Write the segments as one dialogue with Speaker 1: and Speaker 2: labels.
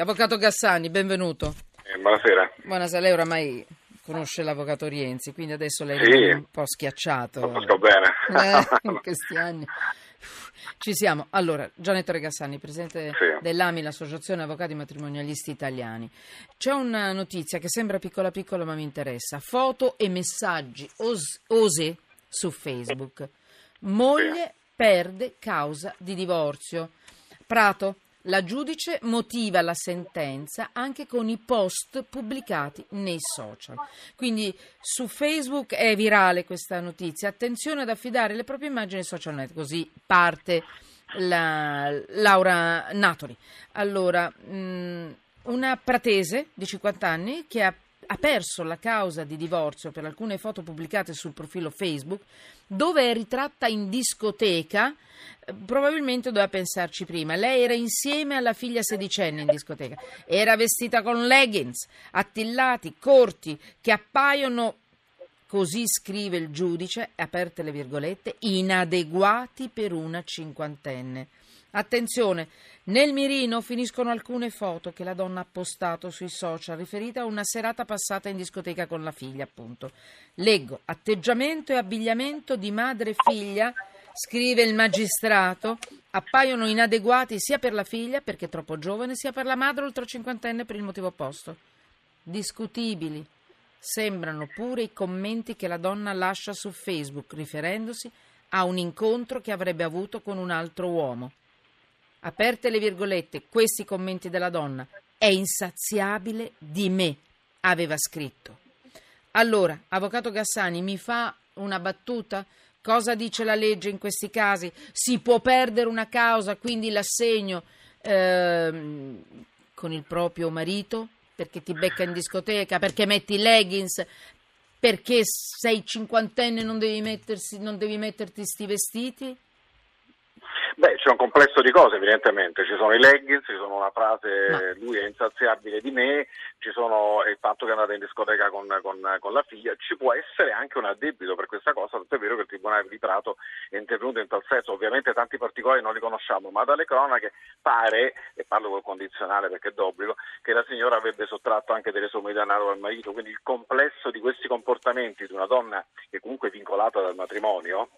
Speaker 1: Avvocato Gassani, benvenuto.
Speaker 2: Eh, buonasera.
Speaker 1: Buonasera, lei oramai conosce l'avvocato Rienzi, quindi adesso lei
Speaker 2: Sì.
Speaker 1: è un po' schiacciato.
Speaker 2: Lo conosco bene.
Speaker 1: Eh, in questi anni. Ci siamo. Allora, Gianetto Regassani, presidente
Speaker 2: Sì.
Speaker 1: dell'AMI, l'Associazione Avvocati Matrimonialisti Italiani. C'è una notizia che sembra piccola piccola ma mi interessa. Foto e messaggi os- su Facebook. Moglie perde causa di divorzio. Prato, la giudice motiva la sentenza anche con i post pubblicati nei social. Quindi su Facebook è virale questa notizia. Attenzione ad affidare le proprie immagini ai social net, così parte la Laura Natori. Allora, mh, una pratese di 50 anni che ha, ha perso la causa di divorzio per alcune foto pubblicate sul profilo Facebook, dove è ritratta in discoteca. eh, Probabilmente doveva pensarci prima. Lei era insieme alla figlia sedicenne in discoteca. Era vestita con leggings, attillati, corti, che appaiono Così scrive il giudice, aperte le virgolette, inadeguati per una cinquantenne. Attenzione, nel mirino finiscono alcune foto che la donna ha postato sui social riferite a una serata passata in discoteca con la figlia, appunto. Leggo, atteggiamento e abbigliamento di madre e figlia, scrive il magistrato, appaiono inadeguati sia per la figlia, perché troppo giovane, sia per la madre oltre cinquantenne per il motivo opposto. Discutibili. Sembrano pure i commenti che la donna lascia su Facebook riferendosi a un incontro che avrebbe avuto con un altro uomo. Aperte le virgolette, questi commenti della donna. È insaziabile di me, aveva scritto. Allora, avvocato Gassani, mi fa una battuta? Cosa dice la legge in questi casi? Si può perdere una causa, quindi l'assegno ehm, con il proprio marito? Perché ti becca in discoteca? Perché metti leggings? Perché sei cinquantenne e non devi, metterti sti vestiti?
Speaker 2: Beh, c'è un complesso di cose, evidentemente. Ci sono i leggings, ci sono una frase, lui è insaziabile di me, ci sono il fatto che è andata in discoteca con, con- con la figlia. Ci può essere anche un addebito per questa cosa, tanto è vero che il Tribunale di Prato è intervenuto in tal senso. Ovviamente tanti particolari non li conosciamo, ma dalle cronache pare, e parlo col condizionale perché è d'obbligo, che la signora avrebbe sottratto anche delle somme di denaro al marito. Quindi il complesso di questi comportamenti di una donna che comunque è vincolata dal matrimonio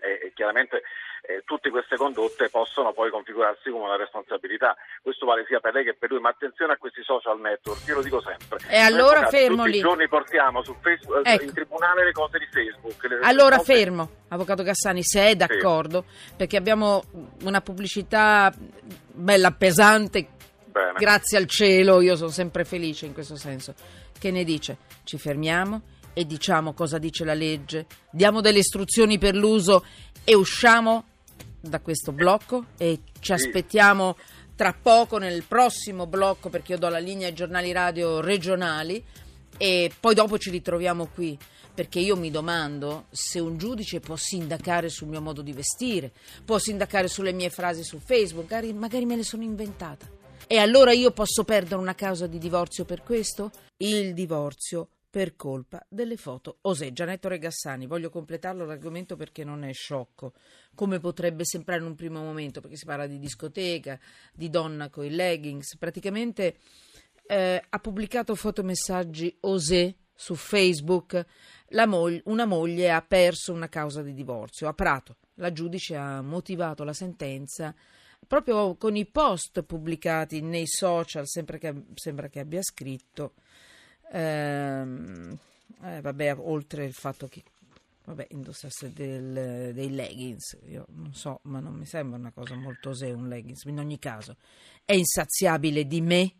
Speaker 2: e, e chiaramente eh, tutte queste condotte possono poi configurarsi come una responsabilità. Questo vale sia per lei che per lui, ma attenzione a questi social network, io lo dico sempre.
Speaker 1: E allora
Speaker 2: avvocati
Speaker 1: fermo
Speaker 2: tutti
Speaker 1: lì.
Speaker 2: i giorni portiamo su Facebook, eh,
Speaker 1: Ecco.
Speaker 2: in tribunale le cose di Facebook. le-
Speaker 1: Allora
Speaker 2: le cose-
Speaker 1: fermo, Avvocato Gassani, se è d'accordo, perché abbiamo una pubblicità bella pesante,
Speaker 2: Bene.
Speaker 1: grazie al cielo, io sono sempre felice in questo senso. Che ne dice? Ci fermiamo e diciamo cosa dice la legge, diamo delle istruzioni per l'uso e usciamo da questo blocco e ci aspettiamo tra poco nel prossimo blocco perché io do la linea ai giornali radio regionali e poi dopo ci ritroviamo qui perché io mi domando se un giudice può sindacare sul mio modo di vestire, può sindacare sulle mie frasi su Facebook, magari, magari me le sono inventata. E allora io posso perdere una causa di divorzio per questo? Il divorzio per colpa delle foto. Osè, Gianetto Regassani, voglio completarlo l'argomento perché non è sciocco, come potrebbe sembrare in un primo momento, perché si parla di discoteca, di donna con i leggings, praticamente eh, ha pubblicato fotomessaggi Osè su Facebook, moglie- una moglie ha perso una causa di divorzio, a Prato. La giudice ha motivato la sentenza proprio con i post pubblicati nei social, sempre che, sembra che abbia scritto, ehm, eh, vabbè, oltre il fatto che vabbè, indossasse del- dei leggings, io non so, ma non mi sembra una cosa molto osè un leggings, in ogni caso è insaziabile di me,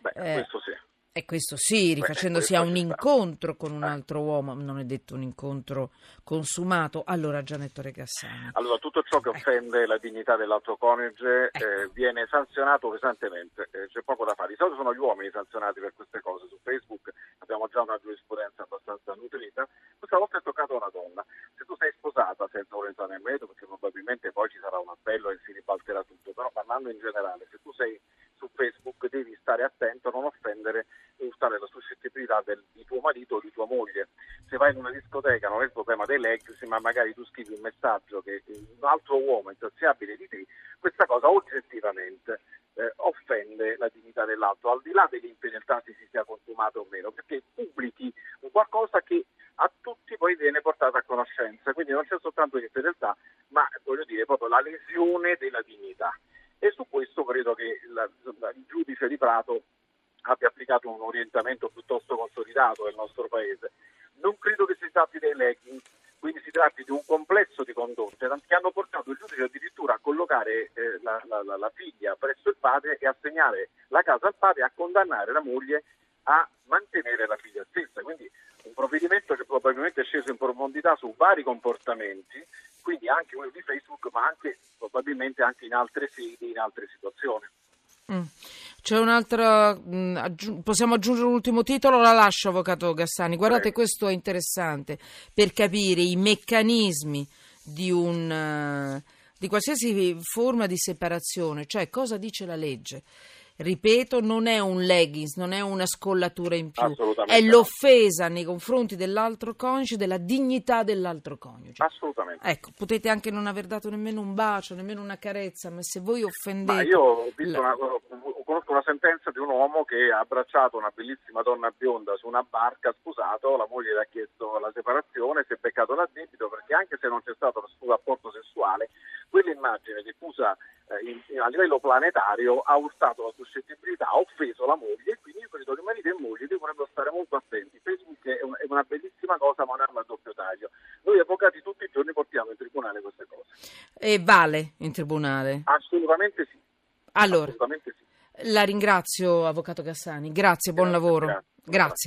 Speaker 2: Beh,
Speaker 1: eh,
Speaker 2: questo sì.
Speaker 1: E questo sì, rifacendosi a un incontro con un altro uomo, non è detto un incontro consumato, allora Gianetto Regassani.
Speaker 2: Allora, tutto ciò che offende la dignità dell'altro coniuge eh, viene sanzionato pesantemente, eh, c'è poco da fare. Di solito sono gli uomini sanzionati per queste cose. Su Facebook abbiamo già una giurisprudenza abbastanza nutrita, questa volta è toccato a una donna. Se tu sei sposata senza voler entrare nel merito, perché probabilmente poi ci sarà un appello e si ribalterà tutto, però parlando in generale, se tu sei su Facebook devi stare attento a non offendere e urtare la suscettibilità del, di tuo marito o di tua moglie. Se vai in una discoteca non è il problema dei legs, ma magari tu scrivi un messaggio che un altro uomo insaziabile di te, questa cosa oggettivamente eh, offende la dignità dell'altro, al di là dell'infedeltà se si sia consumato o meno, perché pubblichi un qualcosa che a tutti poi viene portato a conoscenza, quindi non c'è soltanto l'infedeltà, ma voglio dire proprio la lesione della dignità. E su questo credo che la, la, il giudice di Prato abbia applicato un orientamento piuttosto consolidato nel nostro paese. Non credo che si tratti dei leggings, quindi si tratti di un complesso di condotte che hanno portato il giudice addirittura a collocare eh, la, la, la, figlia presso il padre e assegnare la casa al padre e a condannare la moglie a mantenere la figlia stessa. Quindi un provvedimento che probabilmente è sceso in profondità su vari comportamenti, quindi anche quello di Facebook, ma anche probabilmente anche in altre sedi, in altre situazioni.
Speaker 1: Mm. C'è un'altra. Aggiung- possiamo aggiungere un ultimo titolo? La lascio, Avvocato Gassani. Guardate, questo è interessante per capire i meccanismi di un. Uh, di qualsiasi forma di separazione, cioè cosa dice la legge ripeto, non è un leggings, non è una scollatura in più, è l'offesa nei confronti dell'altro coniuge, della dignità dell'altro coniuge.
Speaker 2: Assolutamente.
Speaker 1: Ecco, potete anche non aver dato nemmeno un bacio, nemmeno una carezza, ma se voi offendete...
Speaker 2: Ma io ho visto la... una, conosco una sentenza di un uomo che ha abbracciato una bellissima donna bionda su una barca, sposato, la moglie le ha chiesto la separazione, si è beccato l'addebito perché anche se non c'è stato un rapporto sessuale, quell'immagine diffusa eh, a livello planetario ha urtato la suscettibilità, ha offeso la moglie e quindi io credo che marito e moglie dovrebbero stare molto attenti. Facebook è, un, è una bellissima cosa ma un'arma a doppio taglio. Noi avvocati tutti i giorni portiamo in tribunale queste cose.
Speaker 1: E vale in tribunale?
Speaker 2: Assolutamente sì.
Speaker 1: Allora, Assolutamente sì. La ringrazio Avvocato Cassani, grazie, buon lavoro. Grazie. grazie.